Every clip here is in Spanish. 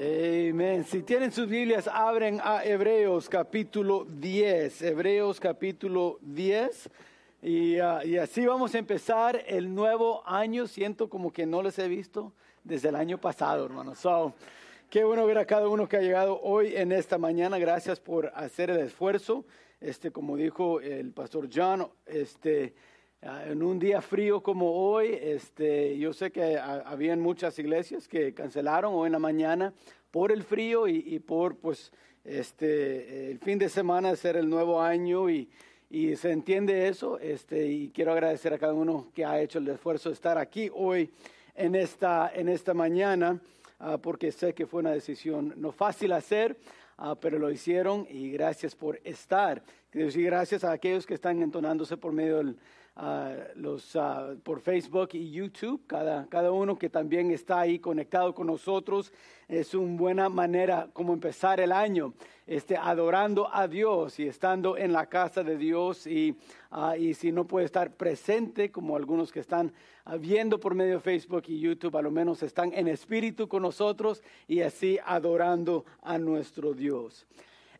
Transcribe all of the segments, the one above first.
Amén. Si tienen sus Biblias, abren a Hebreos capítulo 10. Hebreos capítulo 10. Y, ah, y así vamos a empezar el nuevo año. Siento como que no les he visto desde el año pasado, hermanos. So, qué bueno ver a cada uno que ha llegado hoy en esta mañana. Gracias por hacer el esfuerzo. Este, como dijo el pastor John, este, Ah, en un día frío como hoy, este, yo sé que habían muchas iglesias que cancelaron hoy en la mañana por el frío y, por pues, este, el fin de semana ser el nuevo año y, y, se entiende eso. Este, y quiero agradecer a cada uno que ha hecho el esfuerzo de estar aquí hoy en esta, en esta mañana, uh, porque sé que fue una decisión no fácil hacer. Uh, pero lo hicieron y gracias por estar. Decir gracias a aquellos que están entonándose por medio del, los, por Facebook y YouTube, cada, cada uno que también está ahí conectado con nosotros. Es una buena manera como empezar el año, este, adorando a Dios y estando en la casa de Dios. Y, ah, y si no puede estar presente, como algunos que están ah, viendo por medio de Facebook y YouTube, a lo menos están en espíritu con nosotros y así adorando a nuestro Dios.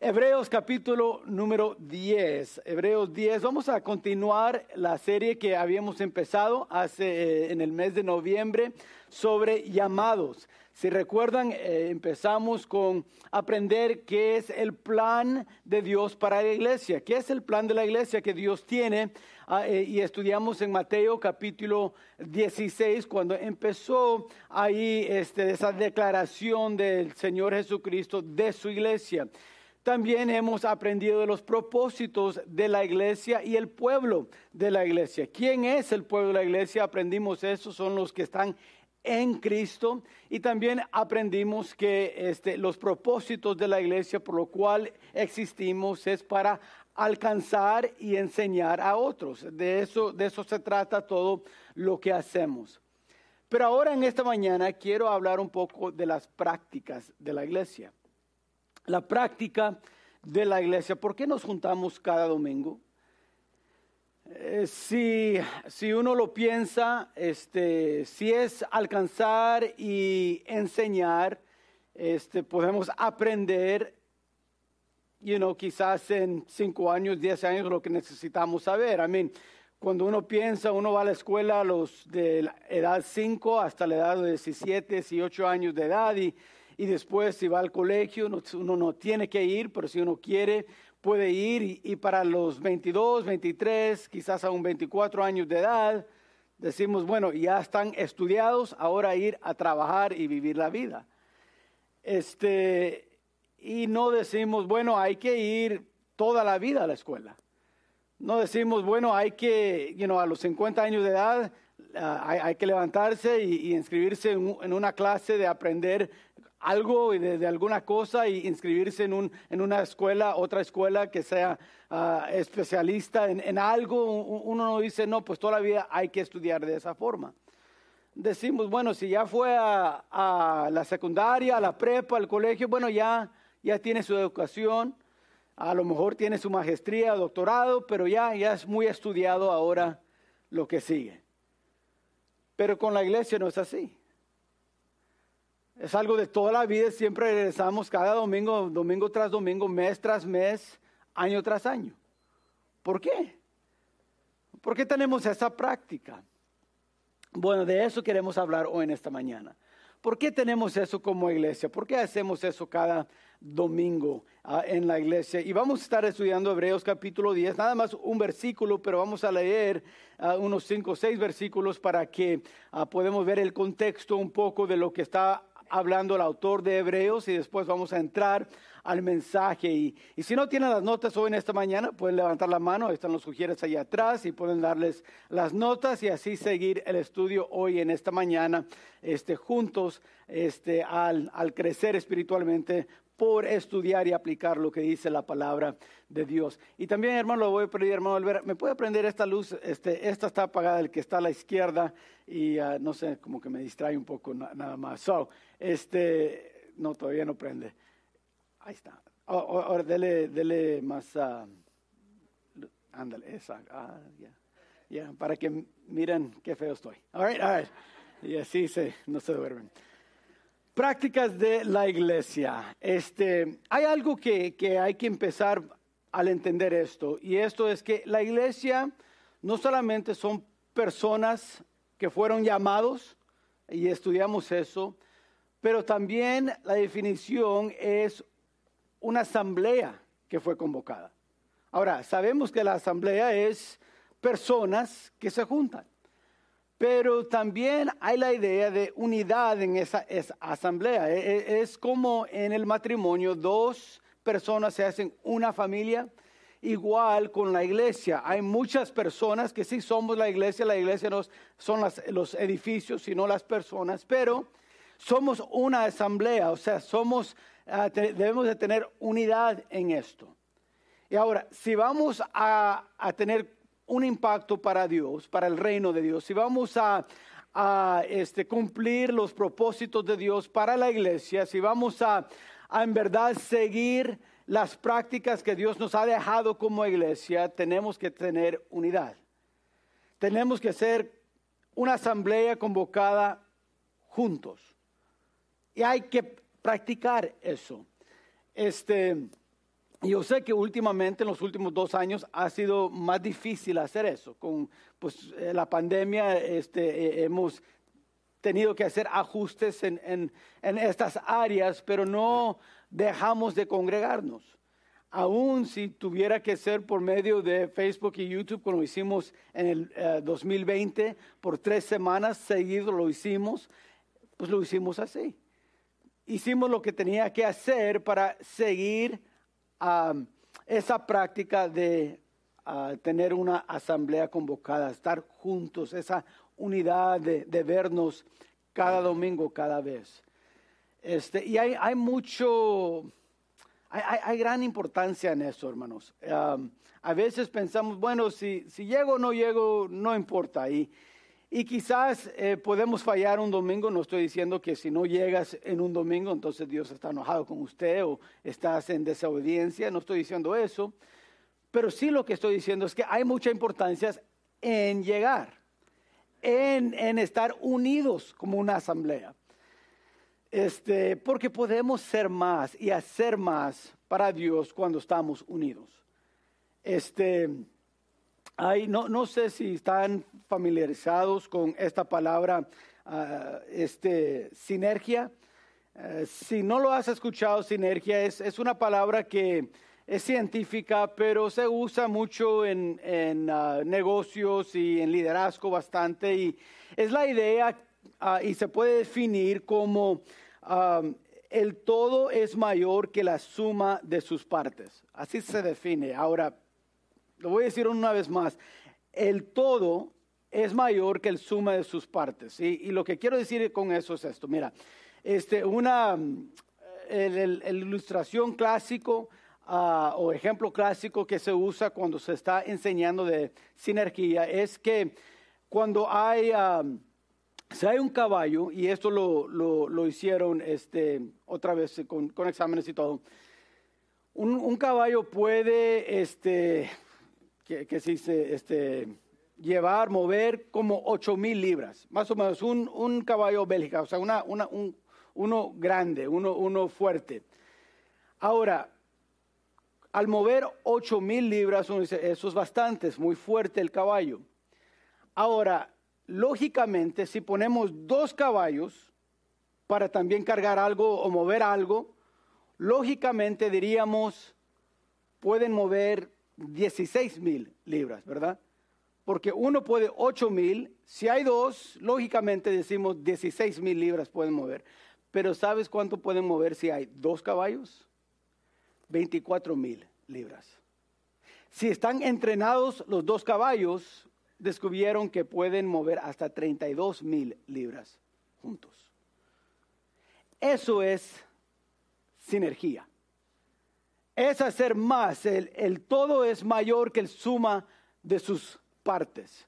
Hebreos capítulo número 10. Hebreos 10. Vamos a continuar la serie que habíamos empezado hace eh, en el mes de noviembre sobre llamados. Si recuerdan, eh, empezamos con aprender qué es el plan de Dios para la iglesia, qué es el plan de la iglesia que Dios tiene. Ah, eh, y estudiamos en Mateo capítulo 16, cuando empezó ahí este, esa declaración del Señor Jesucristo de su iglesia. También hemos aprendido de los propósitos de la iglesia y el pueblo de la iglesia. ¿Quién es el pueblo de la iglesia? Aprendimos eso, son los que están en Cristo y también aprendimos que este, los propósitos de la iglesia por lo cual existimos es para alcanzar y enseñar a otros. De eso, de eso se trata todo lo que hacemos. Pero ahora en esta mañana quiero hablar un poco de las prácticas de la iglesia la práctica de la iglesia. ¿Por qué nos juntamos cada domingo? Eh, si, si, uno lo piensa, este, si es alcanzar y enseñar, este, podemos aprender, you know, quizás en cinco años, diez años, lo que necesitamos saber. I mean, cuando uno piensa, uno va a la escuela a los de la edad 5 hasta la edad de 17, 18 años de edad y y después si va al colegio, uno no tiene que ir, pero si uno quiere, puede ir y, para los 22, 23, quizás aún 24 años de edad, decimos, bueno, ya están estudiados, ahora ir a trabajar y vivir la vida. Este, y no decimos, bueno, hay que ir toda la vida a la escuela. No decimos, bueno, hay que, you a los 50 años de edad, ah, hay, que levantarse y, inscribirse en, una clase de aprender algo de, de, alguna cosa y inscribirse en, un, en una escuela, otra escuela que sea ah, especialista en, en, algo, uno no dice, no, pues toda la vida hay que estudiar de esa forma. Decimos, bueno, si ya fue a, a la secundaria, a la prepa, al colegio, bueno, ya, ya tiene su educación, a lo mejor tiene su maestría, doctorado, pero ya, ya es muy estudiado ahora lo que sigue. Pero con la iglesia no es así. Es algo de toda la vida, siempre regresamos cada domingo, domingo tras domingo, mes tras mes, año tras año. ¿Por qué? ¿Por qué tenemos esa práctica? Bueno, de eso queremos hablar hoy en esta mañana. ¿Por qué tenemos eso como iglesia? ¿Por qué hacemos eso cada domingo ah, en la iglesia? Y vamos a estar estudiando Hebreos capítulo 10, nada más un versículo, pero vamos a leer ah, unos 5 o 6 versículos para que uh, podamos ver el contexto un poco de lo que está hablando el autor de Hebreos y después vamos a entrar al mensaje. Y, y, si no tienen las notas hoy en esta mañana, pueden levantar la mano, están los sugieres allá atrás y pueden darles las notas y así seguir el estudio hoy en esta mañana, este, juntos, este, al, al crecer espiritualmente por estudiar y aplicar lo que dice la palabra de Dios. Y también, hermano, lo voy a pedir, hermano Alvera, ¿me puede prender esta luz? Este, esta está apagada, el que está a la izquierda, y uh, no sé, como que me distrae un poco nada más. So, este, no, todavía no prende. Ahí está. Ahora, dele, dele más, uh, ándale, esa, ah, ya. Yeah, para que miren qué feo estoy. All right, all right. Y así se, no se duermen. Prácticas de la iglesia. Este, hay algo que, que hay que empezar al entender esto, y esto es que la iglesia no solamente son personas que fueron llamados, y estudiamos eso, pero también la definición es una asamblea que fue convocada. Ahora, sabemos que la asamblea es personas que se juntan, pero también hay la idea de unidad en esa, asamblea. E, e, es, como en el matrimonio, dos personas se hacen una familia, igual con la iglesia. Hay muchas personas que sí somos la iglesia, la iglesia no son los edificios, sino las personas, pero somos una asamblea, o sea, somos, ah, debemos de tener unidad en esto. Y ahora, si vamos a, tener un impacto para Dios, para el reino de Dios, si vamos a, este, cumplir los propósitos de Dios para la iglesia, si vamos a, a en verdad seguir las prácticas que Dios nos ha dejado como iglesia, tenemos que tener unidad. Tenemos que ser una asamblea convocada juntos. Y hay que practicar eso. Este, yo sé que últimamente, en los últimos dos años, ha sido más difícil hacer eso. Con pues, eh, la pandemia este, eh, hemos tenido que hacer ajustes en, en, en, estas áreas, pero no dejamos de congregarnos. Aún si tuviera que ser por medio de Facebook y YouTube, como hicimos en el 2020, eh, por tres semanas seguidos lo hicimos, pues lo hicimos así hicimos lo que tenía que hacer para seguir esa práctica de tener una asamblea convocada, estar juntos, esa unidad de, vernos cada domingo, cada vez. Este, y hay, hay mucho, hay, hay, gran importancia en eso, hermanos. a veces pensamos, bueno, si, si llego o no llego, no importa. Y, y quizás eh, podemos fallar un domingo, no estoy diciendo que si no llegas en un domingo, entonces Dios está enojado con usted o estás en desobediencia, no estoy diciendo eso, pero sí lo que estoy diciendo es que hay mucha importancia en llegar, en, en estar unidos como una asamblea. Este, porque podemos ser más y hacer más para Dios cuando estamos unidos. Este, no, sé si están familiarizados con esta palabra, ah, este, sinergia. Eh, si no lo has escuchado, sinergia es, es, una palabra que es científica, pero se usa mucho en, en ah, negocios y en liderazgo bastante. Y es la idea ah, y se puede definir como el todo es mayor que la suma de sus partes. Así se define. Ahora, lo voy a decir una vez más, el todo es mayor que el suma de sus partes. Y lo que quiero decir con eso es esto, mira, este, una el, ilustración clásico ah, o ejemplo clásico que se usa cuando se está enseñando de sinergia es que cuando hay, ah, si hay un caballo, y esto lo, lo, hicieron este, otra vez con, con exámenes y todo, un, un caballo puede, este, que, se dice, este, llevar, mover como 8 mil libras, más o menos, un, un caballo bélgica, o sea, una, una, un, uno grande, uno, uno fuerte. Ahora, al mover 8 mil libras, uno dice, eso es bastante, es muy fuerte el caballo. Ahora, lógicamente, si ponemos dos caballos para también cargar algo o mover algo, lógicamente diríamos, pueden mover 16 mil libras, ¿verdad? Porque uno puede 8 mil, si hay dos, lógicamente decimos 16 mil libras pueden mover. Pero ¿sabes cuánto pueden mover si hay dos caballos? 24 mil libras. Si están entrenados los dos caballos, descubrieron que pueden mover hasta 32 mil libras juntos. Eso es sinergia es hacer más. El, todo es mayor que el suma de sus partes.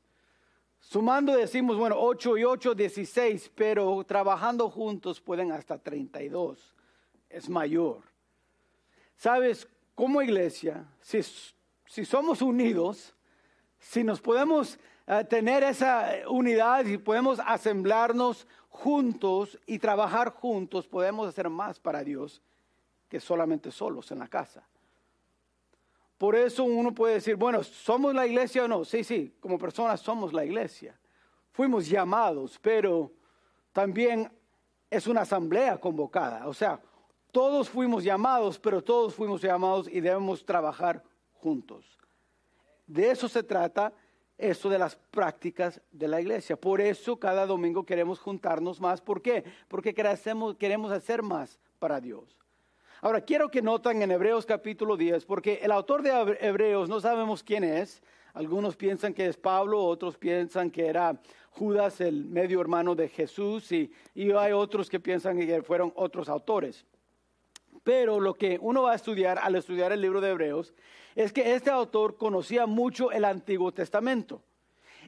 Sumando decimos, bueno, 8 y 8, 16, pero trabajando juntos pueden hasta 32. Es mayor. ¿Sabes? Como iglesia, si, si somos unidos, si nos podemos eh, tener esa unidad y podemos asemblarnos juntos y trabajar juntos, podemos hacer más para Dios que solamente solos en la casa. Por eso uno puede decir, bueno, ¿somos la iglesia o no? Sí, sí, como personas somos la iglesia. Fuimos llamados, pero también es una asamblea convocada. O sea, todos fuimos llamados, pero todos fuimos llamados y debemos trabajar juntos. De eso se trata eso de las prácticas de la iglesia. Por eso cada domingo queremos juntarnos más. ¿Por qué? Porque queremos hacer más para Dios. Ahora, quiero que noten en Hebreos capítulo 10, porque el autor de Hebreos no sabemos quién es. Algunos piensan que es Pablo, otros piensan que era Judas, el medio hermano de Jesús, y, y hay otros que piensan que fueron otros autores. Pero lo que uno va a estudiar al estudiar el libro de Hebreos es que este autor conocía mucho el Antiguo Testamento.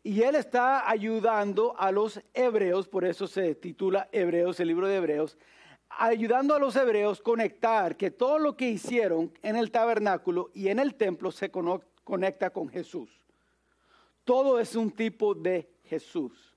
Y él está ayudando a los hebreos, por eso se titula Hebreos, el libro de Hebreos, ayudando a los hebreos conectar que todo lo que hicieron en el tabernáculo y en el templo se conecta con Jesús. Todo es un tipo de Jesús.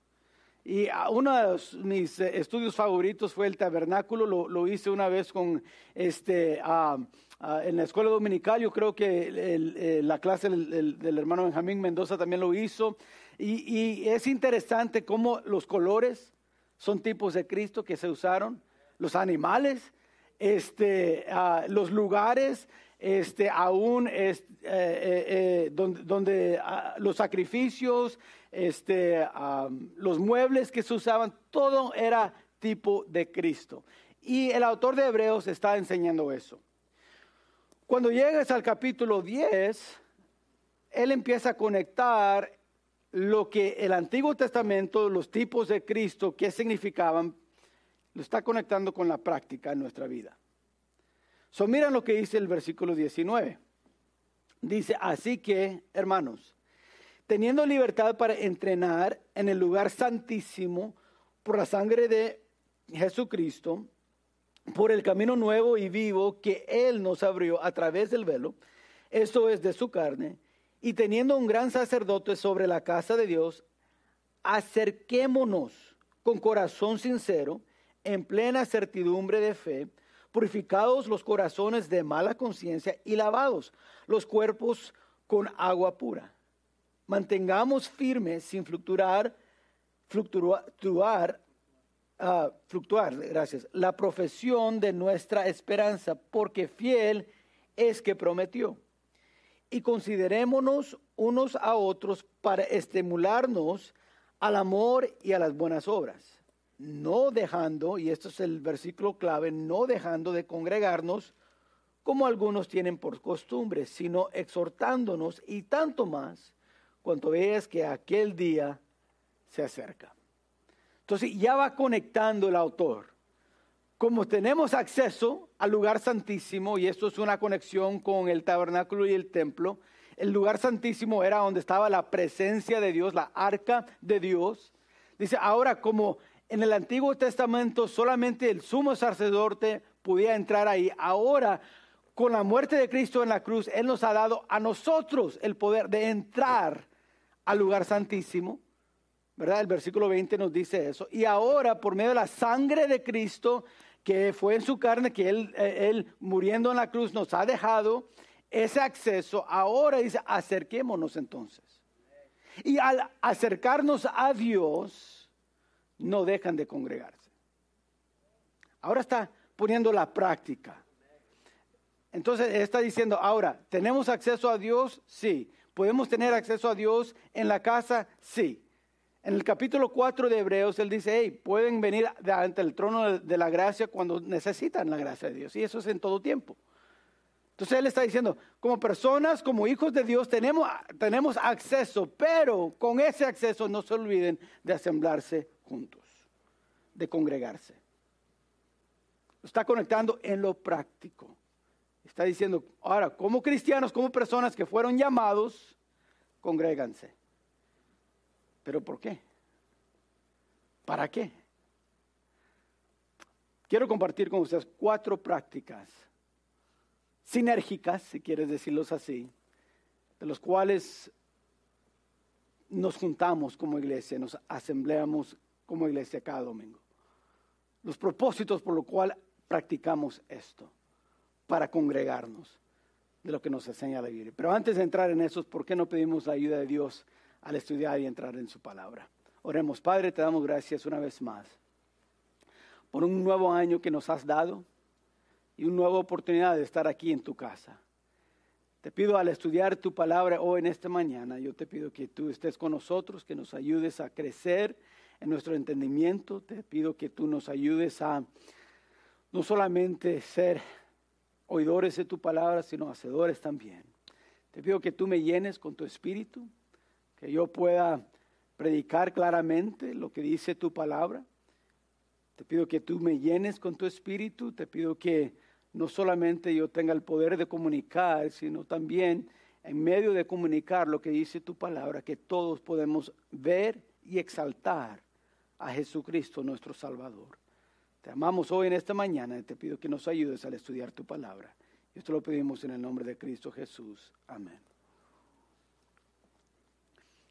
Y uno de mis eh, estudios favoritos fue el tabernáculo, lo, hice una vez con este, en la escuela dominical, yo creo que eh, la clase del, hermano Benjamín Mendoza también lo hizo. Y, es interesante cómo los colores son tipos de Cristo que se usaron, los animales, este, los lugares, este, aún eh, donde, donde los sacrificios, este, los muebles que se usaban, todo era tipo de Cristo. Y el autor de Hebreos está enseñando eso. Cuando llegas al capítulo 10, él empieza a conectar lo que el Antiguo Testamento, los tipos de Cristo, qué significaban, lo está conectando con la práctica en nuestra vida. So, miren lo que dice el versículo 19. Dice, así que, hermanos, teniendo libertad para entrenar en el lugar santísimo por la sangre de Jesucristo, por el camino nuevo y vivo que Él nos abrió a través del velo, esto es de su carne, y teniendo un gran sacerdote sobre la casa de Dios, acerquémonos con corazón sincero, en plena certidumbre de fe, purificados los corazones de mala conciencia y lavados los cuerpos con agua pura mantengamos firmes sin fluctuar, fluctuar, uh, fluctuar, gracias, la profesión de nuestra esperanza, porque fiel es que prometió. Y considerémonos unos a otros para estimularnos al amor y a las buenas obras, no dejando, y esto es el versículo clave, no dejando de congregarnos como algunos tienen por costumbre, sino exhortándonos y tanto más cuanto veas que aquel día se acerca. Entonces ya va conectando el autor. Como tenemos acceso al lugar santísimo, y esto es una conexión con el tabernáculo y el templo, el lugar santísimo era donde estaba la presencia de Dios, la arca de Dios. Dice, ahora como en el Antiguo Testamento solamente el sumo sacerdote podía entrar ahí, ahora con la muerte de Cristo en la cruz, Él nos ha dado a nosotros el poder de entrar al lugar santísimo, ¿verdad? El versículo 20 nos dice eso. Y ahora, por medio de la sangre de Cristo, que fue en su carne, que él, eh, él muriendo en la cruz nos ha dejado ese acceso, ahora dice, acerquémonos entonces. Y al acercarnos a Dios, no dejan de congregarse. Ahora está poniendo la práctica. Entonces está diciendo, ahora, ¿tenemos acceso a Dios? Sí. ¿Podemos tener acceso a Dios en la casa? Sí. En el capítulo 4 de Hebreos, él dice, hey, pueden venir ante el trono de la gracia cuando necesitan la gracia de Dios. Y eso es en todo tiempo. Entonces él está diciendo, como personas, como hijos de Dios, tenemos, tenemos acceso, pero con ese acceso no se olviden de asemblarse juntos, de congregarse. está conectando en lo práctico. Está diciendo, ahora, como cristianos, como personas que fueron llamados, congréganse. ¿Pero por qué? ¿Para qué? Quiero compartir con ustedes cuatro prácticas sinérgicas, si quieres decirlos así, de los cuales nos juntamos como iglesia, nos asembleamos como iglesia cada domingo. los propósitos por los cuales practicamos esto, para congregarnos de lo que nos enseña la Biblia. Pero antes de entrar en eso, ¿por qué no pedimos la ayuda de Dios al estudiar y entrar en su palabra? Oremos, Padre, te damos gracias una vez más por un nuevo año que nos has dado y una nueva oportunidad de estar aquí en tu casa. Te pido al estudiar tu palabra hoy en esta mañana, yo te pido que tú estés con nosotros, que nos ayudes a crecer en nuestro entendimiento. Te pido que tú nos ayudes a no solamente ser oidores de tu palabra, sino hacedores también. Te pido que tú me llenes con tu espíritu, que yo pueda predicar claramente lo que dice tu palabra. Te pido que tú me llenes con tu espíritu, te pido que no solamente yo tenga el poder de comunicar, sino también en medio de comunicar lo que dice tu palabra, que todos podemos ver y exaltar a Jesucristo nuestro Salvador. Te amamos hoy en esta mañana y te pido que nos ayudes al estudiar tu palabra. Y esto lo pedimos en el nombre de Cristo Jesús. Amén.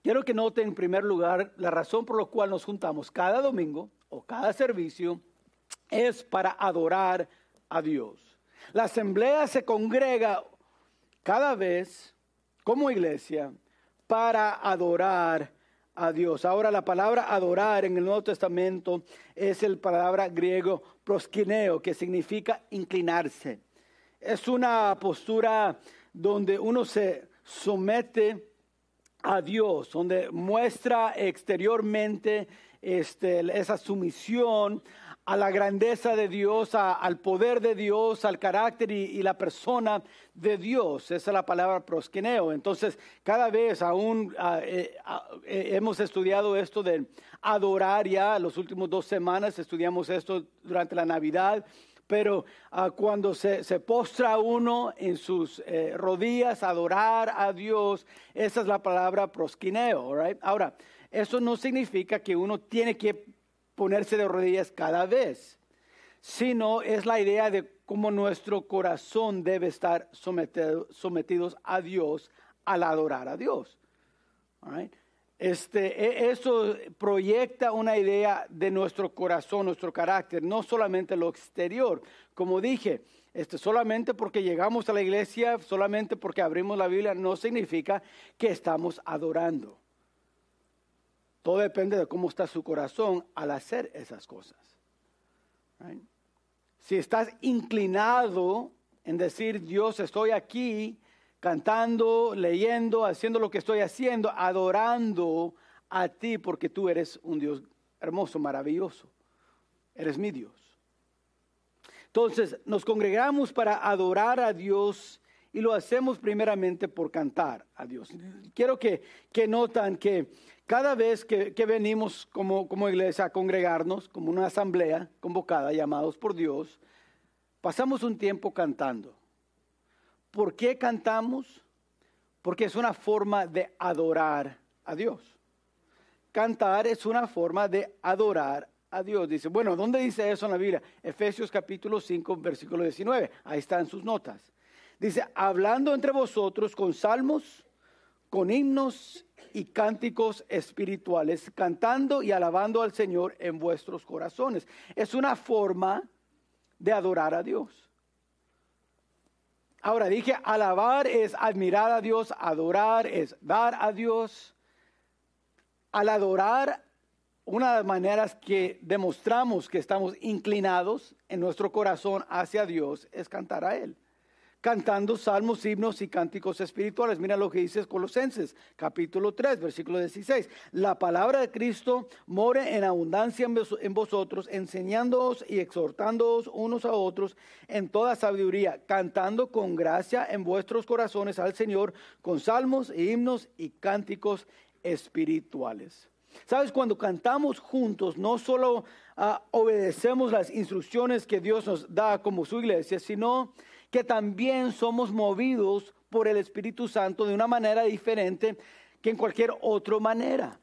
Quiero que note en primer lugar la razón por la cual nos juntamos cada domingo o cada servicio es para adorar a Dios. La asamblea se congrega cada vez como iglesia para adorar a Dios. Ahora la palabra adorar en el Nuevo Testamento es el palabra griego proskineo, que significa inclinarse. Es una postura donde uno se somete a Dios, donde muestra exteriormente este, esa sumisión a la grandeza de Dios, al poder de Dios, al carácter y, la persona de Dios. Esa es la palabra prosqueneo. Entonces, cada vez aún ah, eh, ah, eh, hemos estudiado esto de adorar ya, las últimas dos semanas estudiamos esto durante la Navidad. Pero ah, cuando se, postra uno en sus eh, rodillas a adorar a Dios, esa es la palabra prosquineo. Ahora, eso no significa que uno tiene que ponerse de rodillas cada vez, sino es la idea de cómo nuestro corazón debe estar sometido, sometidos a Dios al adorar a Dios. Este, e, eso proyecta una idea de nuestro corazón, nuestro carácter, no solamente lo exterior. Como dije, este, solamente porque llegamos a la iglesia, solamente porque abrimos la Biblia, no significa que estamos adorando. Todo depende de cómo está su corazón al hacer esas cosas. Si estás inclinado en decir, Dios, estoy aquí cantando, leyendo, haciendo lo que estoy haciendo, adorando a ti porque tú eres un Dios hermoso, maravilloso. Eres mi Dios. Entonces, nos congregamos para adorar a Dios y lo hacemos primeramente por cantar a Dios. Quiero que, que notan que cada vez que, venimos como, como iglesia a congregarnos, como una asamblea convocada, llamados por Dios, pasamos un tiempo cantando. ¿Por qué cantamos? Porque es una forma de adorar a Dios. Cantar es una forma de adorar a Dios. Dice, bueno, ¿dónde dice eso en la Biblia? Efesios capítulo 5, versículo 19. Ahí están sus notas. Dice, hablando entre vosotros con salmos, con himnos y cánticos espirituales, cantando y alabando al Señor en vuestros corazones. Es una forma de adorar a Dios. Ahora dije, alabar es admirar a Dios, adorar es dar a Dios. Al adorar, una de las maneras que demostramos que estamos inclinados en nuestro corazón hacia Dios es cantar a Él cantando salmos, himnos y cánticos espirituales. Mira lo que dice Colosenses, capítulo 3, versículo 16. La palabra de Cristo more en abundancia en vosotros, enseñándoos y exhortándoos unos a otros en toda sabiduría, cantando con gracia en vuestros corazones al Señor con salmos, himnos y cánticos espirituales. Sabes, cuando cantamos juntos, no solo ah, obedecemos las instrucciones que Dios nos da como su iglesia, sino que también somos movidos por el Espíritu Santo de una manera diferente que en cualquier otra manera.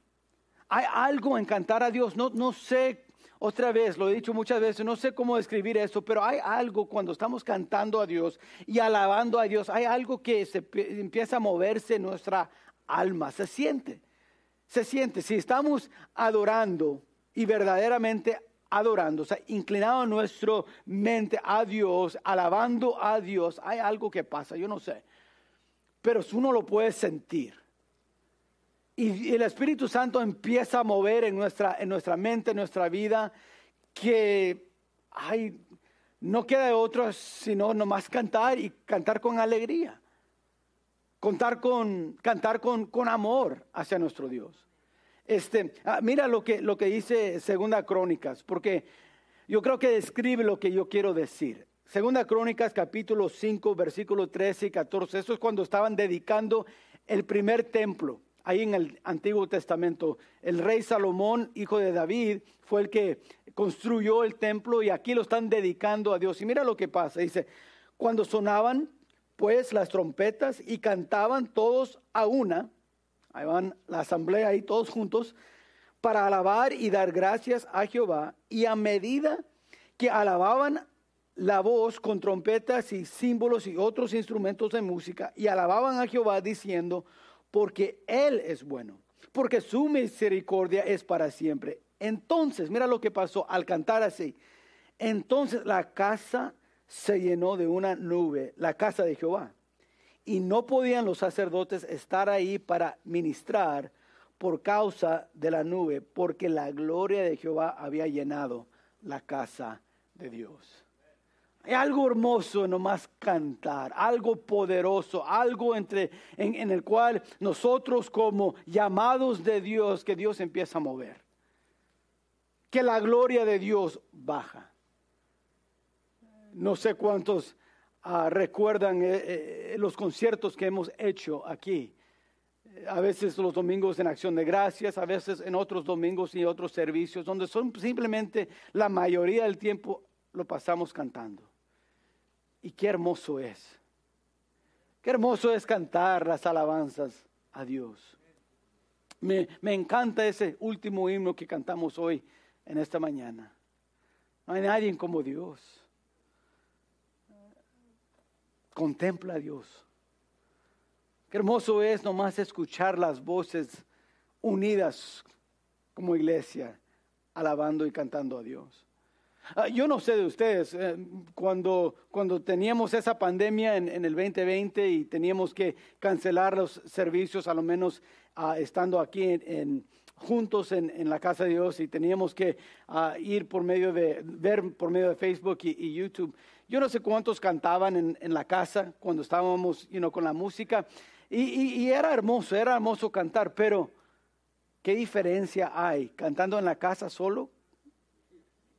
Hay algo en cantar a Dios, no, no sé, otra vez, lo he dicho muchas veces, no sé cómo describir eso, pero hay algo cuando estamos cantando a Dios y alabando a Dios, hay algo que se empieza a moverse en nuestra alma, se siente, se siente. Si estamos adorando y verdaderamente adorando, o sea, inclinado nuestra mente a Dios, alabando a Dios, hay algo que pasa, yo no sé, pero uno lo puede sentir. Y el Espíritu Santo empieza a mover en nuestra, en nuestra mente, en nuestra vida, que hay, no queda de otro sino nomás cantar y cantar con alegría. Contar con, cantar con, con amor hacia nuestro Dios. Este, ah, mira lo que, lo que dice Segunda Crónicas, porque yo creo que describe lo que yo quiero decir. Segunda Crónicas capítulo 5, versículos 13 y 14. Eso es cuando estaban dedicando el primer templo. Ahí en el Antiguo Testamento, el rey Salomón, hijo de David, fue el que construyó el templo y aquí lo están dedicando a Dios. Y mira lo que pasa, dice, cuando sonaban pues las trompetas y cantaban todos a una, ahí van la asamblea ahí todos juntos, para alabar y dar gracias a Jehová. Y a medida que alababan la voz con trompetas y símbolos y otros instrumentos de música, y alababan a Jehová diciendo, porque Él es bueno, porque su misericordia es para siempre. Entonces, mira lo que pasó al cantar así. Entonces la casa se llenó de una nube, la casa de Jehová. Y no podían los sacerdotes estar ahí para ministrar por causa de la nube, porque la gloria de Jehová había llenado la casa de Dios. Algo hermoso nomás cantar, algo poderoso, algo entre, en, en el cual nosotros como llamados de Dios, que Dios empieza a mover que la gloria de Dios baja. No sé cuántos ah, recuerdan eh, eh, los conciertos que hemos hecho aquí. A veces los domingos en acción de gracias, a veces en otros domingos y otros servicios, donde son simplemente la mayoría del tiempo lo pasamos cantando. Y qué hermoso es. Qué hermoso es cantar las alabanzas a Dios. Me, me encanta ese último himno que cantamos hoy en esta mañana. No hay nadie como Dios. Contempla a Dios. Qué hermoso es nomás escuchar las voces unidas como iglesia, alabando y cantando a Dios. Ah, yo no sé de ustedes, eh, cuando, cuando teníamos esa pandemia en, el 2020 y teníamos que cancelar los servicios, a lo menos ah, estando aquí en juntos en, la casa de Dios y teníamos que ah, ir por medio de, ver por medio de Facebook y, YouTube. Yo no sé cuántos cantaban en, la casa cuando estábamos con la música y, era hermoso, era hermoso cantar, pero ¿qué diferencia hay cantando en la casa solo,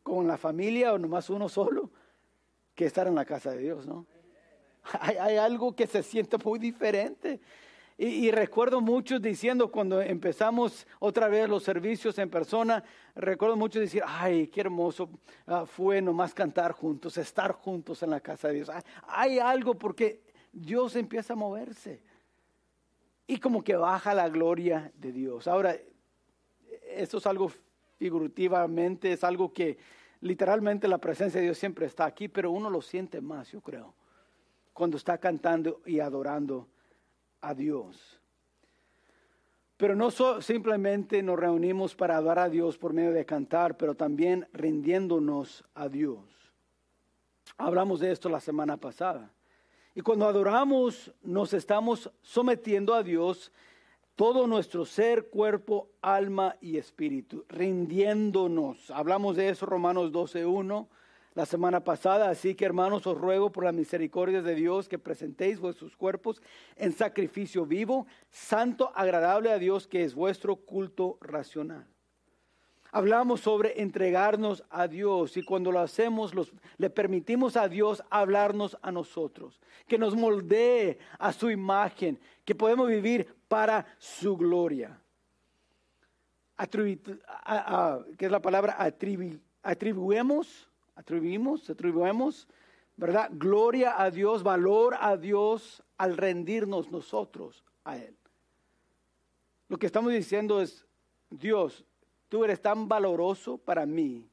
con la familia o nomás uno solo, que estar en la casa de Dios, ¿no? Hay, hay algo que se siente muy diferente. Y, recuerdo muchos diciendo cuando empezamos otra vez los servicios en persona, recuerdo muchos decir, ay, qué hermoso uh, fue nomás cantar juntos, estar juntos en la casa de Dios. hay algo porque Dios empieza a moverse. Y como que baja la gloria de Dios. Ahora, esto es algo figurativamente, es algo que literalmente la presencia de Dios siempre está aquí, pero uno lo siente más, yo creo, cuando está cantando y adorando a Dios. Pero no simplemente nos reunimos para adorar a Dios por medio de cantar, pero también rindiéndonos a Dios. Hablamos de esto la semana pasada. Y cuando adoramos, nos estamos sometiendo a Dios todo nuestro ser, cuerpo, alma y espíritu, rindiéndonos. Hablamos de eso Romanos 12.1 la semana pasada. Así que hermanos, os ruego por la misericordia de Dios que presentéis vuestros cuerpos en sacrificio vivo, santo, agradable a Dios, que es vuestro culto racional. Hablamos sobre entregarnos a Dios y cuando lo hacemos le permitimos a Dios hablarnos a nosotros, que nos moldee a su imagen, que podemos vivir para su gloria. ¿Qué es la palabra? atribuemos atribuimos, atribuimos, ¿verdad? Gloria a Dios, valor a Dios al rendirnos nosotros a Él. Lo que estamos diciendo es, Dios, tú eres tan valoroso para mí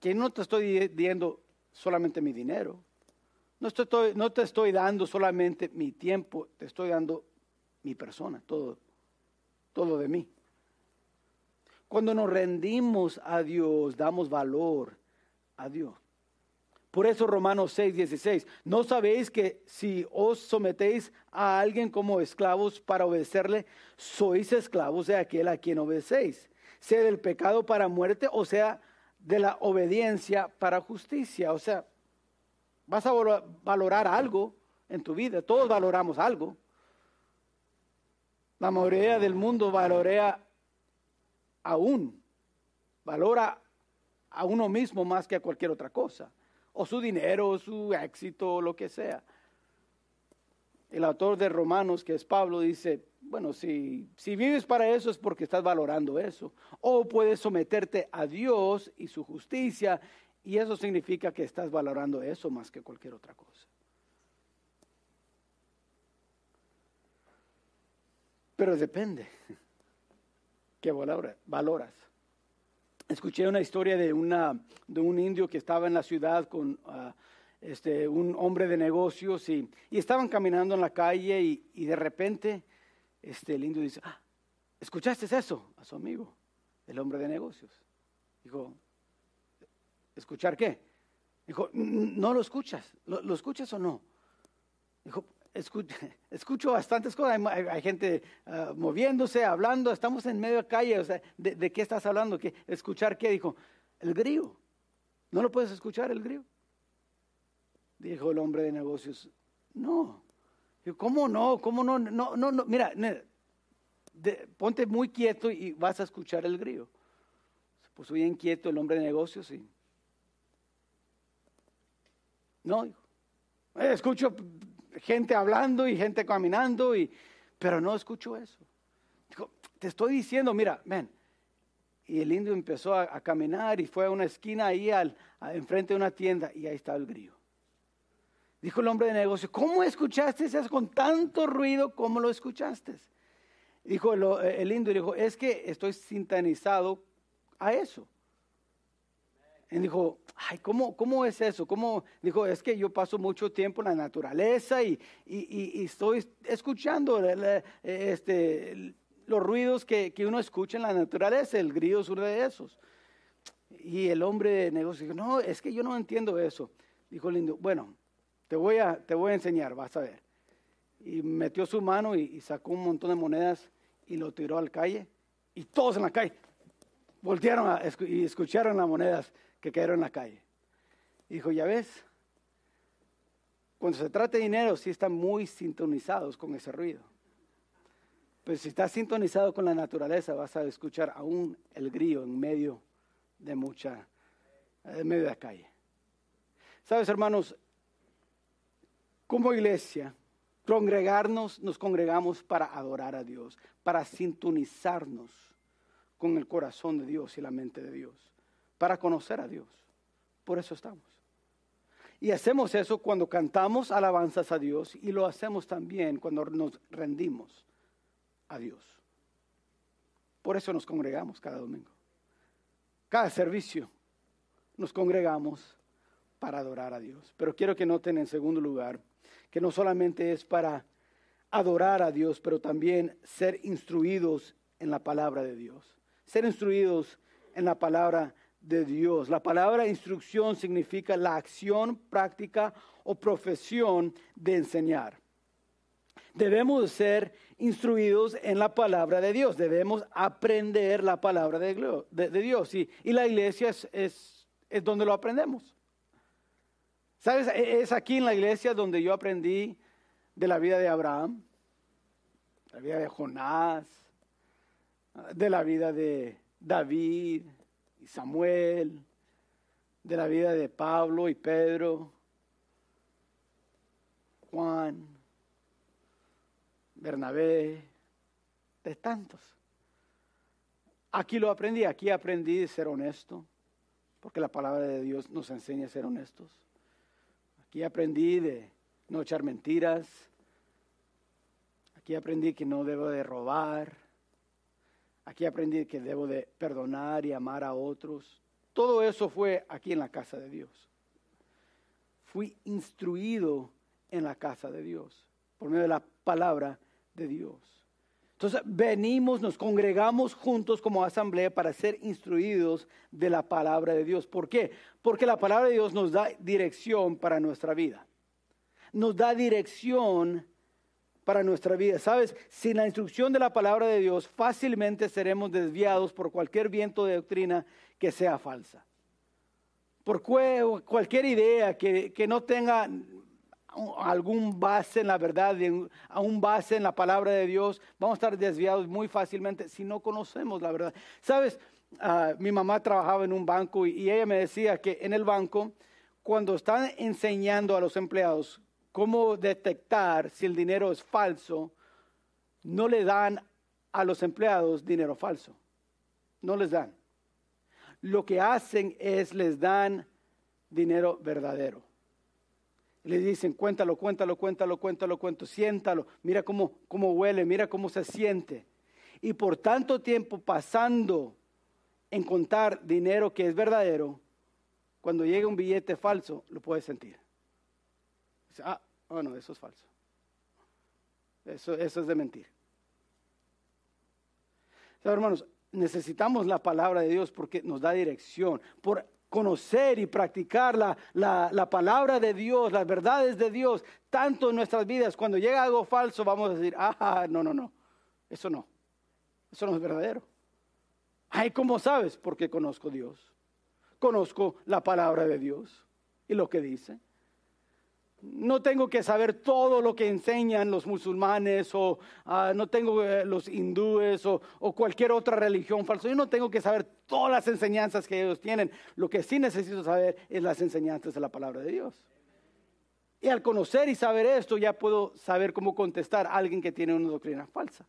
que no te estoy dando solamente mi dinero, no, estoy, no te estoy dando solamente mi tiempo, te estoy dando mi persona, todo, todo de mí. Cuando nos rendimos a Dios, damos valor a Dios. Por eso Romanos 6, 16, ¿no sabéis que si os sometéis a alguien como esclavos para obedecerle, sois esclavos de aquel a quien obedecéis, sea del pecado para muerte o sea de la obediencia para justicia? O sea, vas a valorar algo en tu vida, todos valoramos algo. La mayoría del mundo valorea aún, valora a uno mismo más que a cualquier otra cosa o su dinero, su éxito, lo que sea. El autor de Romanos, que es Pablo, dice, bueno, si, si vives para eso es porque estás valorando eso. O puedes someterte a Dios y su justicia, y eso significa que estás valorando eso más que cualquier otra cosa. Pero depende. ¿Qué valoras? Escuché una historia de, de un indio que estaba en la ciudad con ah, este, un hombre de negocios y, y, estaban caminando en la calle y, y de repente este, el indio dice, ah, ¿escuchaste eso? A su amigo, el hombre de negocios. Dijo, ¿escuchar qué? Dijo, no lo escuchas, ¿lo, lo escuchas o no? Dijo, escucho, bastantes cosas, hay, gente ah, moviéndose, hablando, estamos en medio de calle, o sea, ¿de, qué estás hablando? ¿Qué, ¿Escuchar qué? Dijo, el grillo. ¿No lo puedes escuchar el grillo? Dijo el hombre de negocios, no. Dijo, ¿cómo no? ¿Cómo no? No, no, no. Mira, ponte muy quieto y vas a escuchar el grillo. Se puso bien quieto el hombre de negocios y... No, dijo. Eh, escucho gente hablando y gente caminando, y, pero no escucho eso. Dijo, te estoy diciendo, mira, ven. Y el indio empezó a, caminar y fue a una esquina ahí al, enfrente de una tienda y ahí estaba el grillo. Dijo el hombre de negocio, ¿cómo escuchaste eso con tanto ruido? ¿Cómo lo escuchaste? Dijo el, el indio, dijo, es que estoy sintonizado a eso. Y dijo, ay, ¿cómo, ¿cómo es eso? ¿Cómo? Dijo, es que yo paso mucho tiempo en la naturaleza y, y, y, estoy escuchando este, los ruidos que, que, uno escucha en la naturaleza, el grillo es uno de esos. Y el hombre de negocio dijo, no, es que yo no entiendo eso. Dijo Lindo, bueno, te voy a, te voy a enseñar, vas a ver. Y metió su mano y, sacó un montón de monedas y lo tiró al calle. Y todos en la calle voltearon y escucharon las monedas que cayeron en la calle. dijo, ya ves, cuando se trata de dinero, sí están muy sintonizados con ese ruido. Pero si estás sintonizado con la naturaleza, vas a escuchar aún el grillo en medio de mucha, en medio de la calle. Sabes, hermanos, como iglesia, congregarnos, nos congregamos para adorar a Dios, para sintonizarnos con el corazón de Dios y la mente de Dios para conocer a Dios. Por eso estamos. Y hacemos eso cuando cantamos alabanzas a Dios y lo hacemos también cuando nos rendimos a Dios. Por eso nos congregamos cada domingo. Cada servicio nos congregamos para adorar a Dios. Pero quiero que noten en segundo lugar que no solamente es para adorar a Dios, pero también ser instruidos en la palabra de Dios. Ser instruidos en la palabra de Dios. La palabra instrucción significa la acción, práctica o profesión de enseñar. Debemos ser instruidos en la palabra de Dios, debemos aprender la palabra de, Dios y, la iglesia es, es donde lo aprendemos. ¿Sabes? E, es aquí en la iglesia donde yo aprendí de la vida de Abraham, la vida de Jonás, de la vida de David, y Samuel, de la vida de Pablo y Pedro, Juan, Bernabé, de tantos. Aquí lo aprendí, aquí aprendí de ser honesto, porque la palabra de Dios nos enseña a ser honestos. Aquí aprendí de no echar mentiras. Aquí aprendí que no debo de robar. Aquí aprendí que debo de perdonar y amar a otros. Todo eso fue aquí en la casa de Dios. Fui instruido en la casa de Dios por medio de la palabra de Dios. Entonces venimos, nos congregamos juntos como asamblea para ser instruidos de la palabra de Dios. ¿Por qué? Porque la palabra de Dios nos da dirección para nuestra vida. Nos da dirección para nuestra vida. Sabes, sin la instrucción de la palabra de Dios, fácilmente seremos desviados por cualquier viento de doctrina que sea falsa. Por cualquier idea que, que no tenga algún base en la verdad, un base en la palabra de Dios, vamos a estar desviados muy fácilmente si no conocemos la verdad. Sabes, ah, mi mamá trabajaba en un banco y, ella me decía que en el banco, cuando están enseñando a los empleados cómo detectar si el dinero es falso, no le dan a los empleados dinero falso. No les dan. Lo que hacen es les dan dinero verdadero le dicen, cuéntalo, cuéntalo, cuéntalo, cuéntalo, cuéntalo, siéntalo, mira cómo, cómo huele, mira cómo se siente. Y por tanto tiempo pasando en contar dinero que es verdadero, cuando llega un billete falso, lo puedes sentir. Ah, oh no, eso es falso. Eso, eso es de mentir. hermanos, necesitamos la palabra de Dios porque nos da dirección. Por conocer y practicar la, la, palabra de Dios, las verdades de Dios, tanto en nuestras vidas, cuando llega algo falso, vamos a decir, ah, no, no, no, eso no, eso no es verdadero. Ay, ¿cómo sabes? Porque conozco Dios, conozco la palabra de Dios y lo que dice. No tengo que saber todo lo que enseñan los musulmanes o ah, no tengo eh, los hindúes o, o, cualquier otra religión falsa. Yo no tengo que saber todas las enseñanzas que ellos tienen. Lo que sí necesito saber es las enseñanzas de la palabra de Dios. Y al conocer y saber esto ya puedo saber cómo contestar a alguien que tiene una doctrina falsa.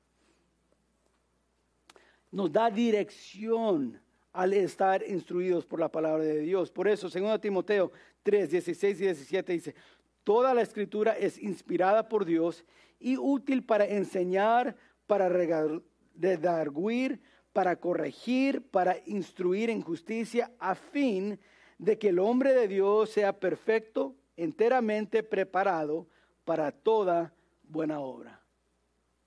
Nos da dirección al estar instruidos por la palabra de Dios. Por eso, 2 Timoteo 3, 16 y 17 dice, Toda la escritura es inspirada por Dios y útil para enseñar, para redarguir, para corregir, para instruir en justicia, a fin de que el hombre de Dios sea perfecto, enteramente preparado para toda buena obra.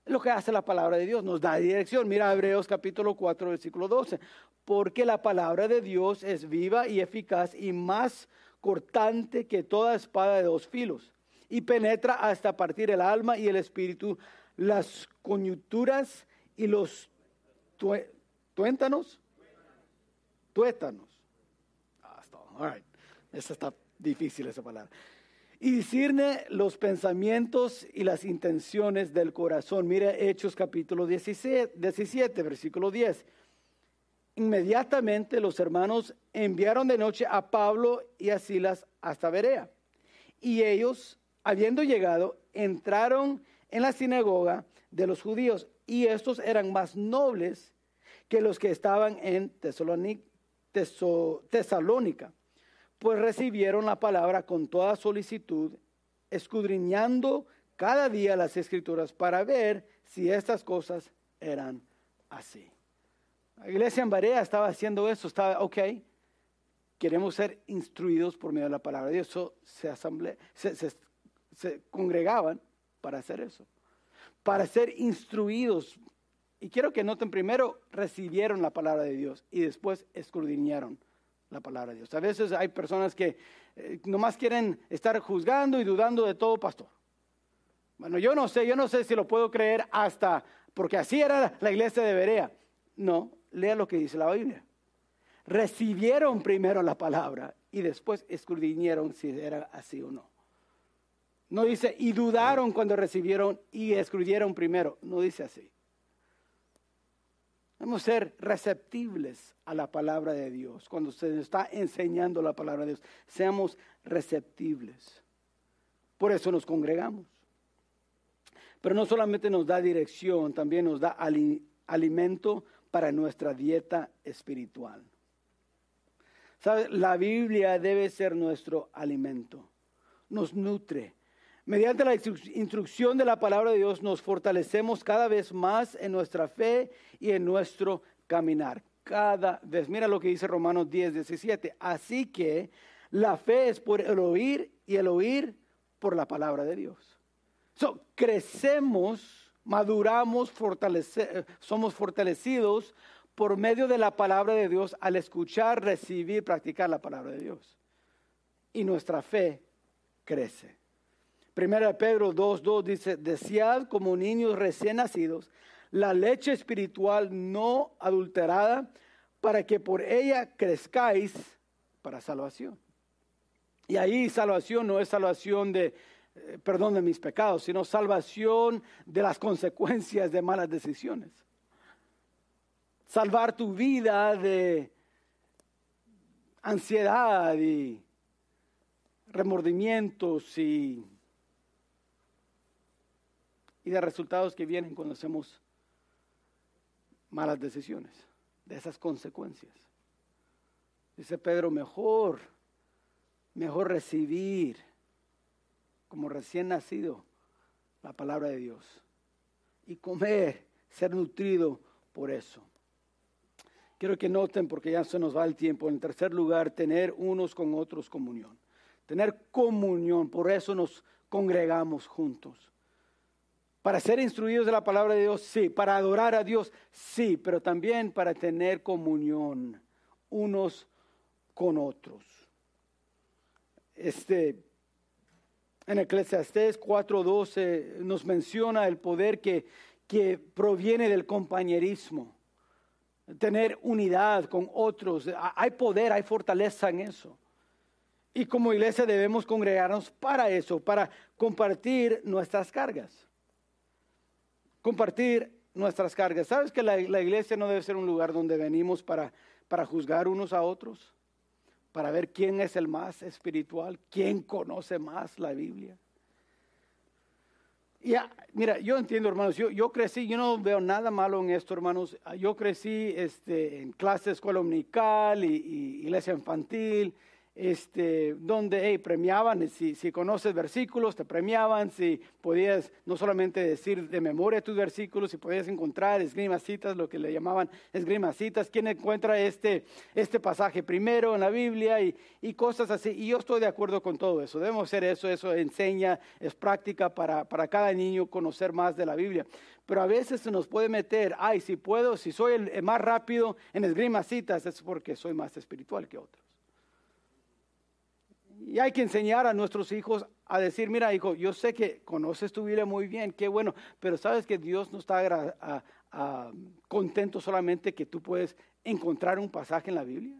Lo que hace la palabra de Dios nos da dirección. Mira Hebreos capítulo 4, versículo 12. Porque la palabra de Dios es viva y eficaz y más cortante que toda espada de dos filos, y penetra hasta partir el alma y el espíritu, las coyunturas y los tuéntanos. Tuétanos. Ah, está, Esa está difícil esa palabra. Y discierne los pensamientos y las intenciones del corazón. Mira Hechos capítulo 17, 17 versículo 10 Inmediatamente los hermanos enviaron de noche a Pablo y a Silas hasta Berea. Y ellos, habiendo llegado, entraron en la sinagoga de los judíos. Y estos eran más nobles que los que estaban en Tesalónica, pues recibieron la palabra con toda solicitud, escudriñando cada día las escrituras para ver si estas cosas eran así. La iglesia en Barea estaba haciendo eso, estaba, ok, queremos ser instruidos por medio de la palabra de Dios. So, se, asamble, se, congregaban para hacer eso, para ser instruidos. Y quiero que noten primero, recibieron la palabra de Dios y después escudriñaron la palabra de Dios. A veces hay personas que eh, nomás quieren estar juzgando y dudando de todo, pastor. Bueno, yo no sé, yo no sé si lo puedo creer hasta, porque así era la iglesia de Berea. No, lea lo que dice la Biblia. Recibieron primero la palabra y después escudriñaron si era así o no. No dice, y dudaron cuando recibieron y escudriñaron primero. No dice así. Debemos ser receptibles a la palabra de Dios. Cuando se está enseñando la palabra de Dios, seamos receptibles. Por eso nos congregamos. Pero no solamente nos da dirección, también nos da alimento para nuestra dieta espiritual. La Biblia debe ser nuestro alimento, nos nutre. Mediante la instrucción de la palabra de Dios nos fortalecemos cada vez más en nuestra fe y en nuestro caminar. Cada vez. Mira lo que dice Romanos 10, 17. Así que la fe es por el oír y el oír por la palabra de Dios. So, crecemos maduramos, somos fortalecidos por medio de la palabra de Dios al escuchar, recibir, practicar la palabra de Dios. Y nuestra fe crece. Primera Pedro 2.2 dice, desead como niños recién nacidos la leche espiritual no adulterada para que por ella crezcáis para salvación. Y ahí salvación no es salvación de eh, perdón de mis pecados, sino salvación de las consecuencias de malas decisiones. Salvar tu vida de ansiedad y remordimientos y, y de resultados que vienen cuando hacemos malas decisiones, de esas consecuencias. Dice Pedro, mejor, mejor recibir como recién nacido la palabra de Dios y comer, ser nutrido por eso. Quiero que noten, porque ya se nos va el tiempo, en tercer lugar, tener unos con otros comunión. Tener comunión, por eso nos congregamos juntos. Para ser instruidos de la palabra de Dios, sí. Para adorar a Dios, sí. Pero también para tener comunión unos con otros. Este, en Eclesiastés 4:12 nos menciona el poder que, que proviene del compañerismo. Tener unidad con otros. Hay poder, hay fortaleza en eso. Y como iglesia debemos congregarnos para eso, para compartir nuestras cargas compartir nuestras cargas. ¿Sabes que la, iglesia no debe ser un lugar donde venimos para, para juzgar unos a otros? Para ver quién es el más espiritual, quién conoce más la Biblia. Y mira, yo entiendo, hermanos, yo, yo crecí, yo no veo nada malo en esto, hermanos. Yo crecí este, en clase de escuela dominical y, y iglesia infantil este, donde premiaban, si, si, conoces versículos, te premiaban, si podías no solamente decir de memoria tus versículos, si podías encontrar esgrimacitas, lo que le llamaban esgrimacitas, quién encuentra este, este pasaje primero en la Biblia y, y, cosas así. Y yo estoy de acuerdo con todo eso, debemos hacer eso, eso enseña, es práctica para, para cada niño conocer más de la Biblia. Pero a veces se nos puede meter, ay, si puedo, si soy el más rápido en esgrimacitas, es porque soy más espiritual que otros. Y hay que enseñar a nuestros hijos a decir, mira hijo, yo sé que conoces tu Biblia muy bien, qué bueno, pero sabes que Dios no está contento solamente que tú puedes encontrar un pasaje en la Biblia.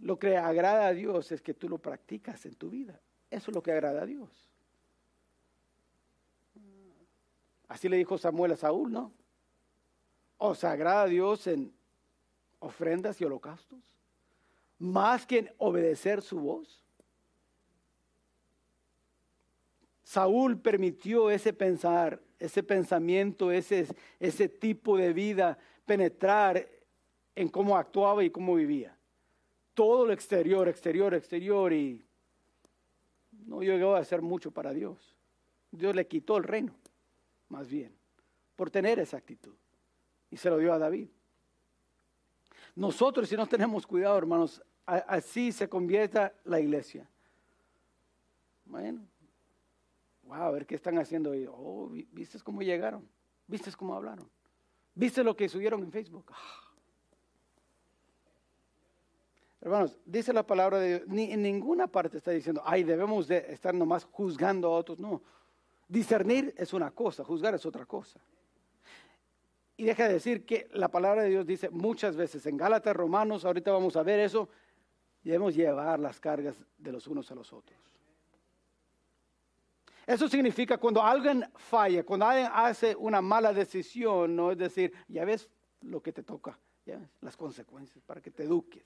Lo que agrada a Dios es que tú lo practicas en tu vida. Eso es lo que agrada a Dios. Así le dijo Samuel a Saúl, ¿no? ¿O se agrada a Dios en ofrendas y holocaustos? Más que en obedecer su voz? Saúl permitió ese pensar, ese pensamiento, ese, ese tipo de vida penetrar en cómo actuaba y cómo vivía. Todo lo exterior, exterior, exterior y no llegó a hacer mucho para Dios. Dios le quitó el reino, más bien, por tener esa actitud. Y se lo dio a David. Nosotros, si no tenemos cuidado, hermanos, así se convierta la iglesia. Bueno, wow, a ver qué están haciendo hoy. Oh, ¿viste cómo llegaron? ¿Viste cómo hablaron? ¿Viste lo que subieron en Facebook? Ah. Hermanos, dice la palabra de Dios, ni en ninguna parte está diciendo, ay, debemos de estar nomás juzgando a otros. No, discernir es una cosa, juzgar es otra cosa. Y deja de decir que la palabra de Dios dice muchas veces en Gálatas, Romanos, ahorita vamos a ver eso, debemos llevar las cargas de los unos a los otros. Eso significa cuando alguien falla, cuando alguien hace una mala decisión, no es decir, ya ves lo que te toca, ¿ya? las consecuencias para que te eduques.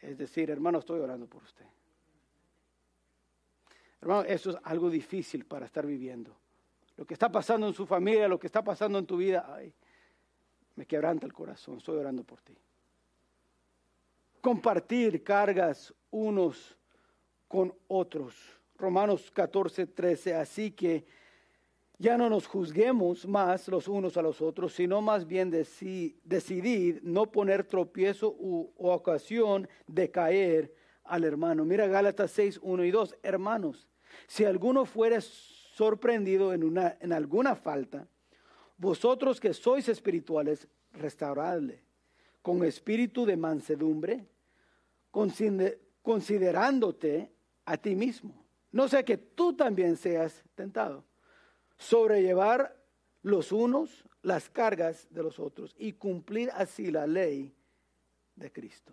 Es decir, hermano, estoy orando por usted. Hermano, eso es algo difícil para estar viviendo lo que está pasando en su familia, lo que está pasando en tu vida, ay, me quebranta el corazón, estoy orando por ti. Compartir cargas unos con otros. Romanos 14, 13, así que ya no nos juzguemos más los unos a los otros, sino más bien decidir no poner tropiezo u, ocasión de caer al hermano. Mira Gálatas 6, 1 y 2, hermanos, si alguno fuera sorprendido en, una, en alguna falta, vosotros que sois espirituales, restauradle con espíritu de mansedumbre, considerándote a ti mismo. No sea que tú también seas tentado. Sobrellevar los unos las cargas de los otros y cumplir así la ley de Cristo.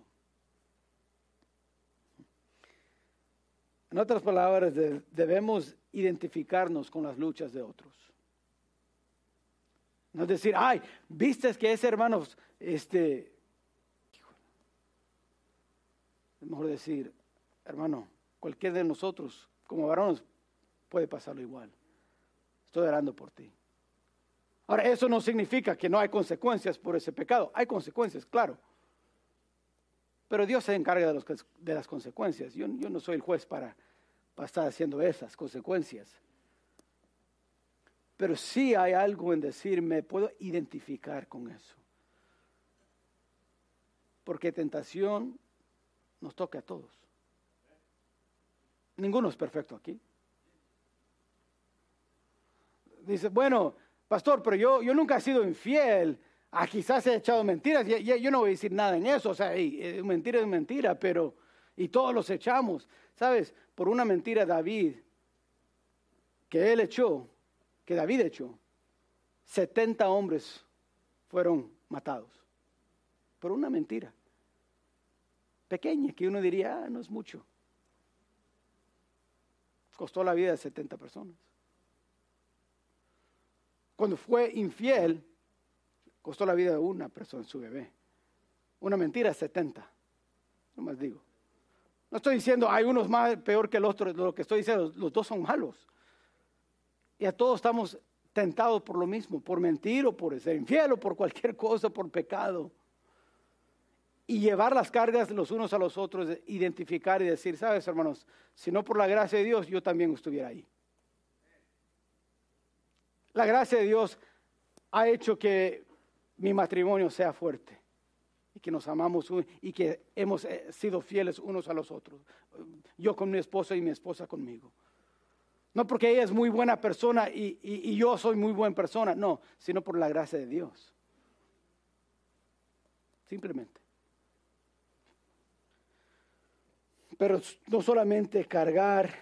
En otras palabras, debemos identificarnos con las luchas de otros. No es decir, ay, viste que ese hermano, este, es mejor decir, hermano, cualquier de nosotros, como varones, puede pasarlo igual. Estoy orando por ti. Ahora, eso no significa que no hay consecuencias por ese pecado. Hay consecuencias, claro. Pero Dios se encarga de, de las consecuencias. Yo, yo, no soy el juez para, para estar haciendo esas consecuencias. Pero sí hay algo en decir, me puedo identificar con eso. Porque tentación nos toca a todos. Ninguno es perfecto aquí. Dice, bueno, pastor, pero yo, yo nunca he sido infiel. Ah, quizás he echado mentiras. yo no voy a decir nada en eso. O sea, eh, mentira es mentira, pero... Y todos los echamos. ¿Sabes? Por una mentira David, que él echó, que David echó, 70 hombres fueron matados. Por una mentira. Pequeña, que uno diría, ah, no es mucho. Costó la vida de 70 personas cuando fue infiel, costó la vida de una persona, su bebé. Una mentira, 70. No más digo. No estoy diciendo hay unos más peor que el otro, lo que estoy diciendo, los dos son malos. Y a todos estamos tentados por lo mismo, por mentir o por ser infiel o por cualquier cosa, por pecado. Y llevar las cargas los unos a los otros, identificar y decir, sabes hermanos, si no por la gracia de Dios, yo también estuviera ahí. La gracia de Dios ha hecho que mi matrimonio sea fuerte y que nos amamos y que hemos eh, sido fieles unos a los otros. Yo con mi esposa y mi esposa conmigo. No porque ella es muy buena persona y, y yo soy muy buena persona, no, sino por la gracia de Dios. Simplemente. Pero no solamente cargar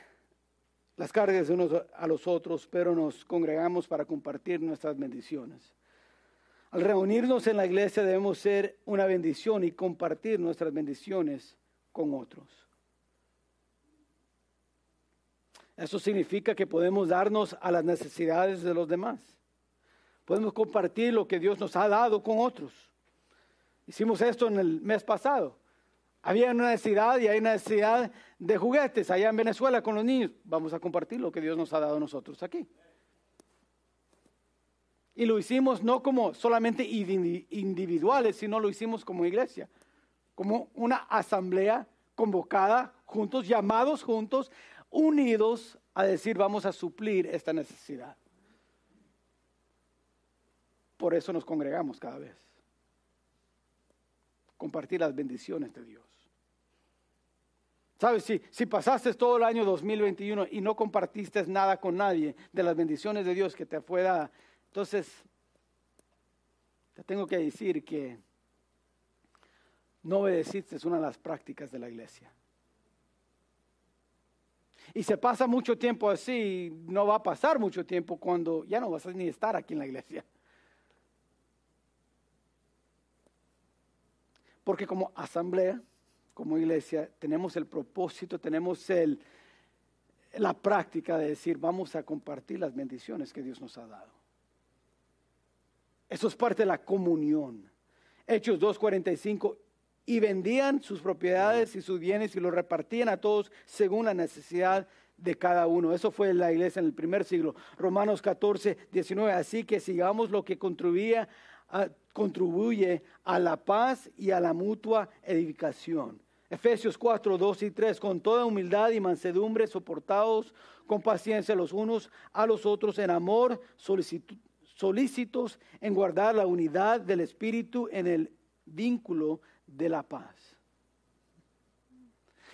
las cargas de unos a los otros, pero nos congregamos para compartir nuestras bendiciones. Al reunirnos en la iglesia debemos ser una bendición y compartir nuestras bendiciones con otros. Eso significa que podemos darnos a las necesidades de los demás. Podemos compartir lo que Dios nos ha dado con otros. Hicimos esto en el mes pasado. Había una necesidad y hay una necesidad de juguetes allá en Venezuela con los niños. Vamos a compartir lo que Dios nos ha dado a nosotros aquí. Y lo hicimos no como solamente individuales, sino lo hicimos como iglesia, como una asamblea convocada juntos, llamados juntos, unidos a decir vamos a suplir esta necesidad. Por eso nos congregamos cada vez. Compartir las bendiciones de Dios. ¿Sabes? Si, si pasaste todo el año 2021 y no compartiste nada con nadie de las bendiciones de Dios que te fue dada, entonces te tengo que decir que no obedeciste una de las prácticas de la iglesia. Y se pasa mucho tiempo así, no va a pasar mucho tiempo cuando ya no vas a ni estar aquí en la iglesia. Porque como asamblea, como iglesia tenemos el propósito, tenemos el, la práctica de decir, vamos a compartir las bendiciones que Dios nos ha dado. Eso es parte de la comunión. Hechos 2.45, y vendían sus propiedades y sus bienes y los repartían a todos según la necesidad de cada uno. Eso fue la iglesia en el primer siglo. Romanos 14, 19. Así que sigamos lo que contribuye a, contribuye a la paz y a la mutua edificación. Efesios 4, 2 y 3, con toda humildad y mansedumbre, soportados con paciencia los unos a los otros en amor, solícitos en guardar la unidad del Espíritu en el vínculo de la paz.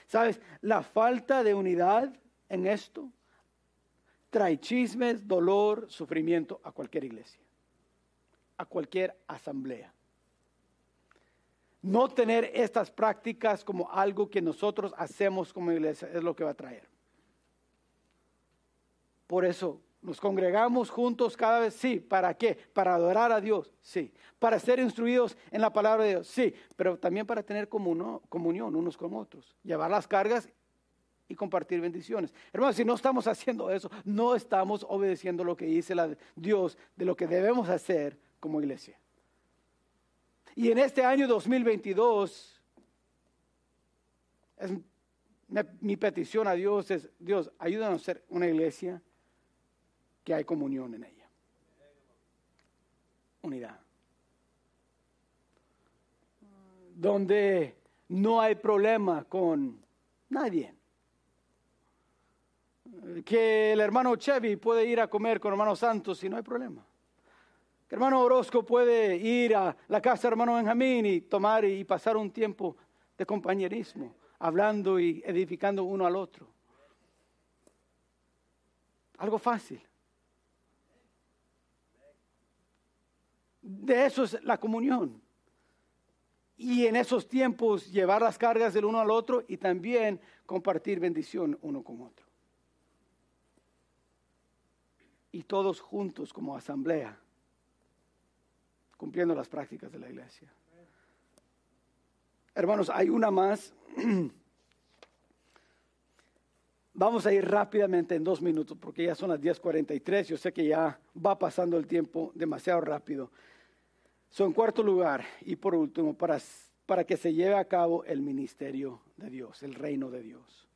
¿Sabes? La falta de unidad en esto trae chismes, dolor, sufrimiento a cualquier iglesia, a cualquier asamblea. No tener estas prácticas como algo que nosotros hacemos como iglesia es lo que va a traer. Por eso nos congregamos juntos cada vez, sí. ¿Para qué? Para adorar a Dios, sí. Para ser instruidos en la palabra de Dios, sí. Pero también para tener comunión unos con otros. Llevar las cargas y compartir bendiciones. Hermanos, si no estamos haciendo eso, no estamos obedeciendo lo que dice la, Dios de lo que debemos hacer como iglesia. Y en este año 2022, es, mi petición a Dios es, Dios, ayúdanos a ser una iglesia que hay comunión en ella. Unidad. Donde no hay problema con nadie. Que el hermano Chevy puede ir a comer con hermano Santos y no hay problema. Que hermano Orozco puede ir a la casa del hermano Benjamín y tomar y pasar un tiempo de compañerismo, hablando y edificando uno al otro. Algo fácil. De eso es la comunión. Y en esos tiempos llevar las cargas del uno al otro y también compartir bendición uno con otro. Y todos juntos como asamblea, cumpliendo las prácticas de la iglesia. Hermanos, hay una más. Vamos a ir rápidamente en dos minutos porque ya son las 10:43. Yo sé que ya va pasando el tiempo demasiado rápido. So, en cuarto lugar y por último, para, para que se lleve a cabo el ministerio de Dios, el reino de Dios.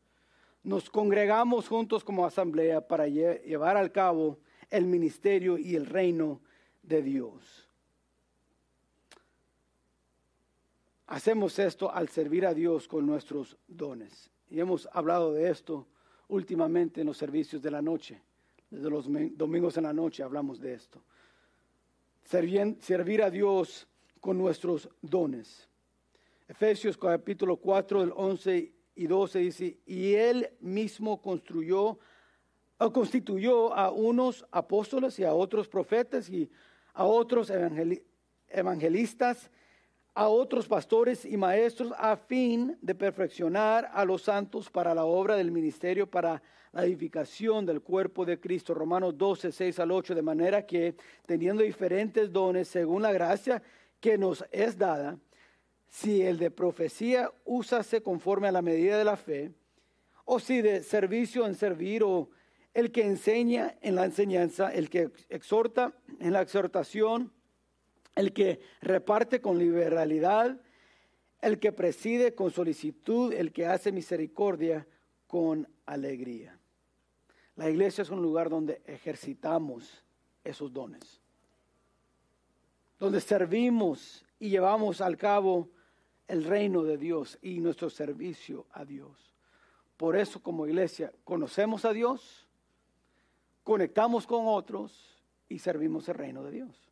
Nos congregamos juntos como asamblea para llevar al cabo el ministerio y el reino de Dios. Hacemos esto al servir a Dios con nuestros dones. Y hemos hablado de esto últimamente en los servicios de la noche. Desde los domingos en la noche hablamos de esto servir a Dios con nuestros dones. Efesios capítulo 4, del 11 y 12 dice, y él mismo construyó, o constituyó a unos apóstoles y a otros profetas y a otros evangelistas, a otros pastores y maestros a fin de perfeccionar a los santos para la obra del ministerio, para la edificación del cuerpo de Cristo. Romanos 12, 6 al 8, de manera que teniendo diferentes dones según la gracia que nos es dada, si el de profecía úsase conforme a la medida de la fe, o si de servicio en servir, o el que enseña en la enseñanza, el que exhorta en la exhortación, el que reparte con liberalidad, el que preside con solicitud, el que hace misericordia con alegría. La iglesia es un lugar donde ejercitamos esos dones, donde servimos y llevamos al cabo el reino de Dios y nuestro servicio a Dios. Por eso como iglesia conocemos a Dios, conectamos con otros y servimos el reino de Dios.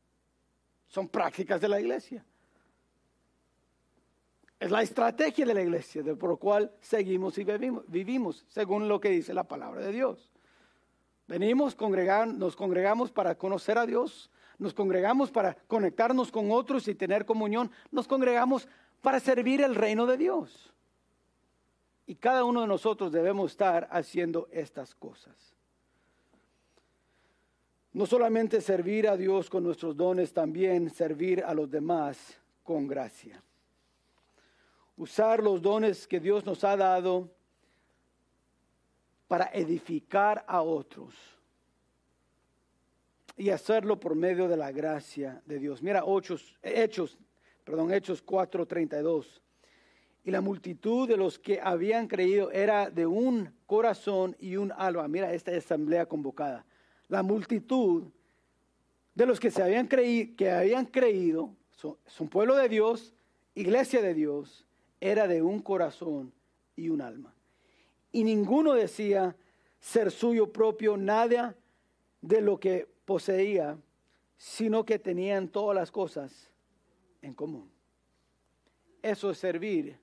Son prácticas de la iglesia. Es la estrategia de la iglesia, de por cual seguimos y vivimos, vivimos según lo que dice la palabra de Dios. Venimos, congregar, nos congregamos para conocer a Dios, nos congregamos para conectarnos con otros y tener comunión, nos congregamos para servir el reino de Dios. Y cada uno de nosotros debemos estar haciendo estas cosas. No solamente servir a Dios con nuestros dones, también servir a los demás con gracia. Usar los dones que Dios nos ha dado para edificar a otros y hacerlo por medio de la gracia de Dios. Mira, Hechos, Hechos, perdón, Hechos 4:32. Y la multitud de los que habían creído era de un corazón y un alma. Mira esta asamblea convocada. La multitud de los que se habían creído, que habían creído, son, son pueblo de Dios, iglesia de Dios, era de un corazón y un alma y ninguno decía ser suyo propio nada de lo que poseía, sino que tenían todas las cosas en común. Eso es servir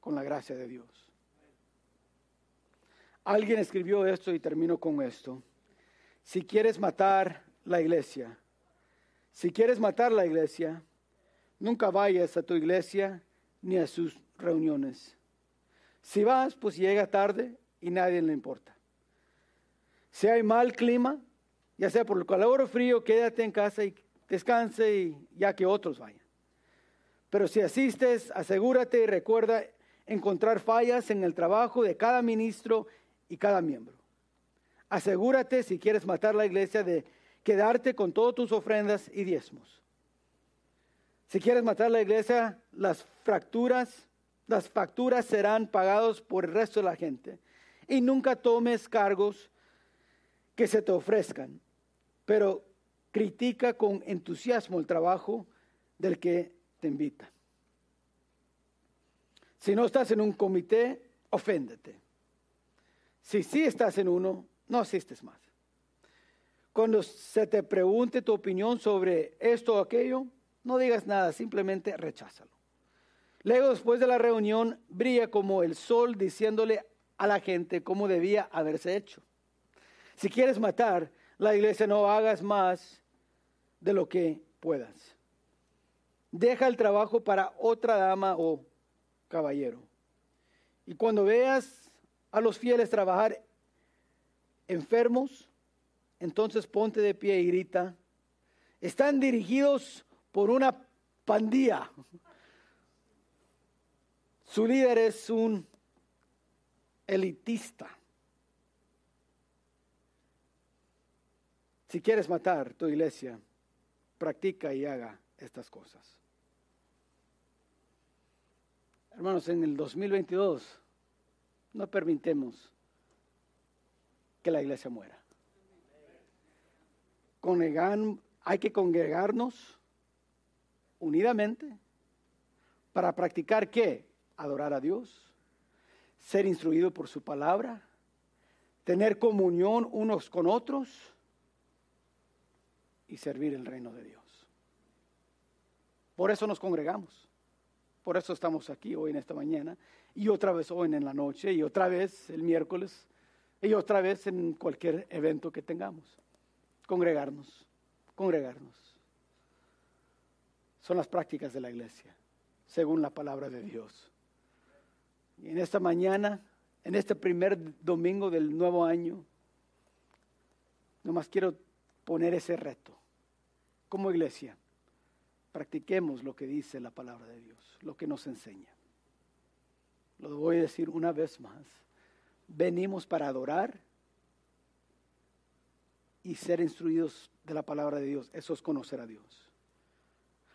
con la gracia de Dios. Alguien escribió esto y termino con esto. Si quieres matar la iglesia, si quieres matar la iglesia, nunca vayas a tu iglesia ni a sus reuniones. Si vas, pues llega tarde y nadie le importa. Si hay mal clima, ya sea por el calor o frío, quédate en casa y descanse y ya que otros vayan. Pero si asistes, asegúrate y recuerda encontrar fallas en el trabajo de cada ministro y cada miembro. Asegúrate, si quieres matar la iglesia, de quedarte con todas tus ofrendas y diezmos. Si quieres matar la iglesia, las fracturas, las facturas serán pagadas por el resto de la gente. Y nunca tomes cargos que se te ofrezcan, pero critica con entusiasmo el trabajo del que te invita. Si no estás en un comité, oféndete. Si sí estás en uno, no asistes más. Cuando se te pregunte tu opinión sobre esto o aquello, no digas nada, simplemente recházalo. Luego, después de la reunión, brilla como el sol diciéndole a la gente cómo debía haberse hecho. Si quieres matar la iglesia, no hagas más de lo que puedas. Deja el trabajo para otra dama o caballero. Y cuando veas a los fieles trabajar enfermos, entonces ponte de pie y grita, están dirigidos por una pandilla. Su líder es un elitista. Si quieres matar tu iglesia, practica y haga estas cosas. Hermanos, en el 2022 no permitemos que la iglesia muera. hay que congregarnos unidamente para practicar qué? Adorar a Dios, ser instruido por su palabra, tener comunión unos con otros y servir el reino de Dios. Por eso nos congregamos. Por eso estamos aquí hoy en esta mañana y otra vez hoy en la noche y otra vez el miércoles y otra vez en cualquier evento que tengamos. Congregarnos, congregarnos. Son las prácticas de la iglesia, según la palabra de Dios. Y en esta mañana, en este primer domingo del nuevo año, nomás quiero poner ese reto. Como iglesia, practiquemos lo que dice la palabra de Dios, lo que nos enseña. Lo voy a decir una vez más venimos para adorar y ser instruidos de la palabra de Dios. Eso es conocer a Dios.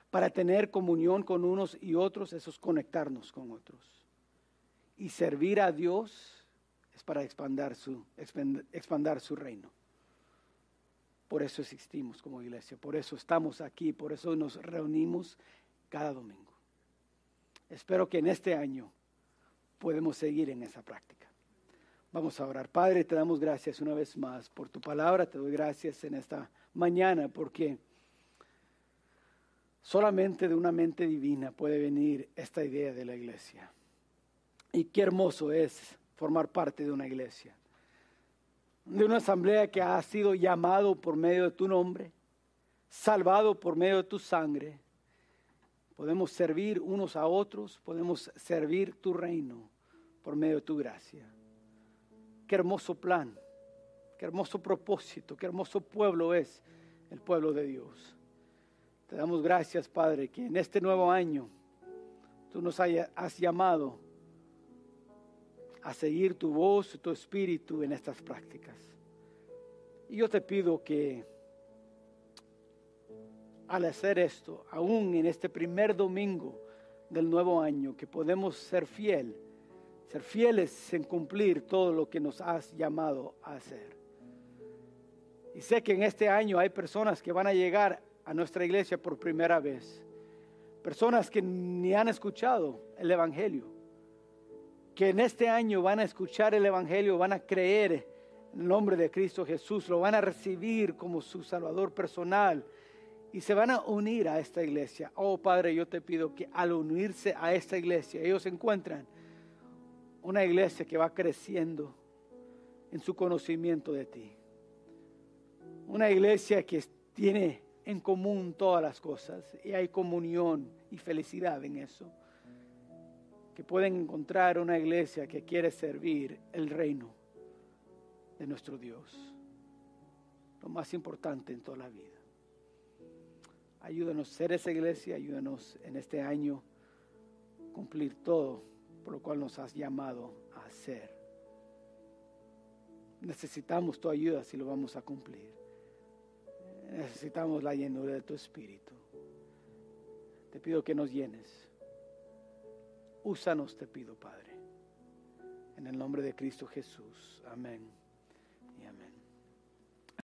Para tener comunión con unos y otros, eso es conectarnos con otros. Y servir a Dios es para expandir su, expandir su reino. Por eso existimos como iglesia, por eso estamos aquí, por eso nos reunimos cada domingo. Espero que en este año podemos seguir en esa práctica. Vamos a orar. Padre, te damos gracias una vez más por tu palabra. Te doy gracias en esta mañana porque solamente de una mente divina puede venir esta idea de la iglesia. Y qué hermoso es formar parte de una iglesia, de una asamblea que ha sido llamado por medio de tu nombre, salvado por medio de tu sangre. Podemos servir unos a otros, podemos servir tu reino por medio de tu gracia. Qué hermoso plan, qué hermoso propósito, qué hermoso pueblo es el pueblo de Dios. Te damos gracias, Padre, que en este nuevo año tú nos has llamado a seguir tu voz, tu espíritu en estas prácticas. Y yo te pido que al hacer esto, aún en este primer domingo del nuevo año, que podemos ser fiel ser fieles en cumplir todo lo que nos has llamado a hacer. Y sé que en este año hay personas que van a llegar a nuestra iglesia por primera vez. Personas que ni han escuchado el Evangelio. Que en este año van a escuchar el Evangelio, van a creer en el nombre de Cristo Jesús, lo van a recibir como su Salvador personal y se van a unir a esta iglesia. Oh Padre, yo te pido que al unirse a esta iglesia, ellos encuentran una iglesia que va creciendo en su conocimiento de ti. Una iglesia que tiene en común todas las cosas y hay comunión y felicidad en eso. Que pueden encontrar una iglesia que quiere servir el reino de nuestro Dios. Lo más importante en toda la vida. Ayúdanos a ser esa iglesia, ayúdanos en este año cumplir todo por lo cual nos has llamado a hacer. Necesitamos tu ayuda si lo vamos a cumplir. Necesitamos la llenura de tu espíritu. Te pido que nos llenes. Úsanos, te pido, Padre. En el nombre de Cristo Jesús. Amén.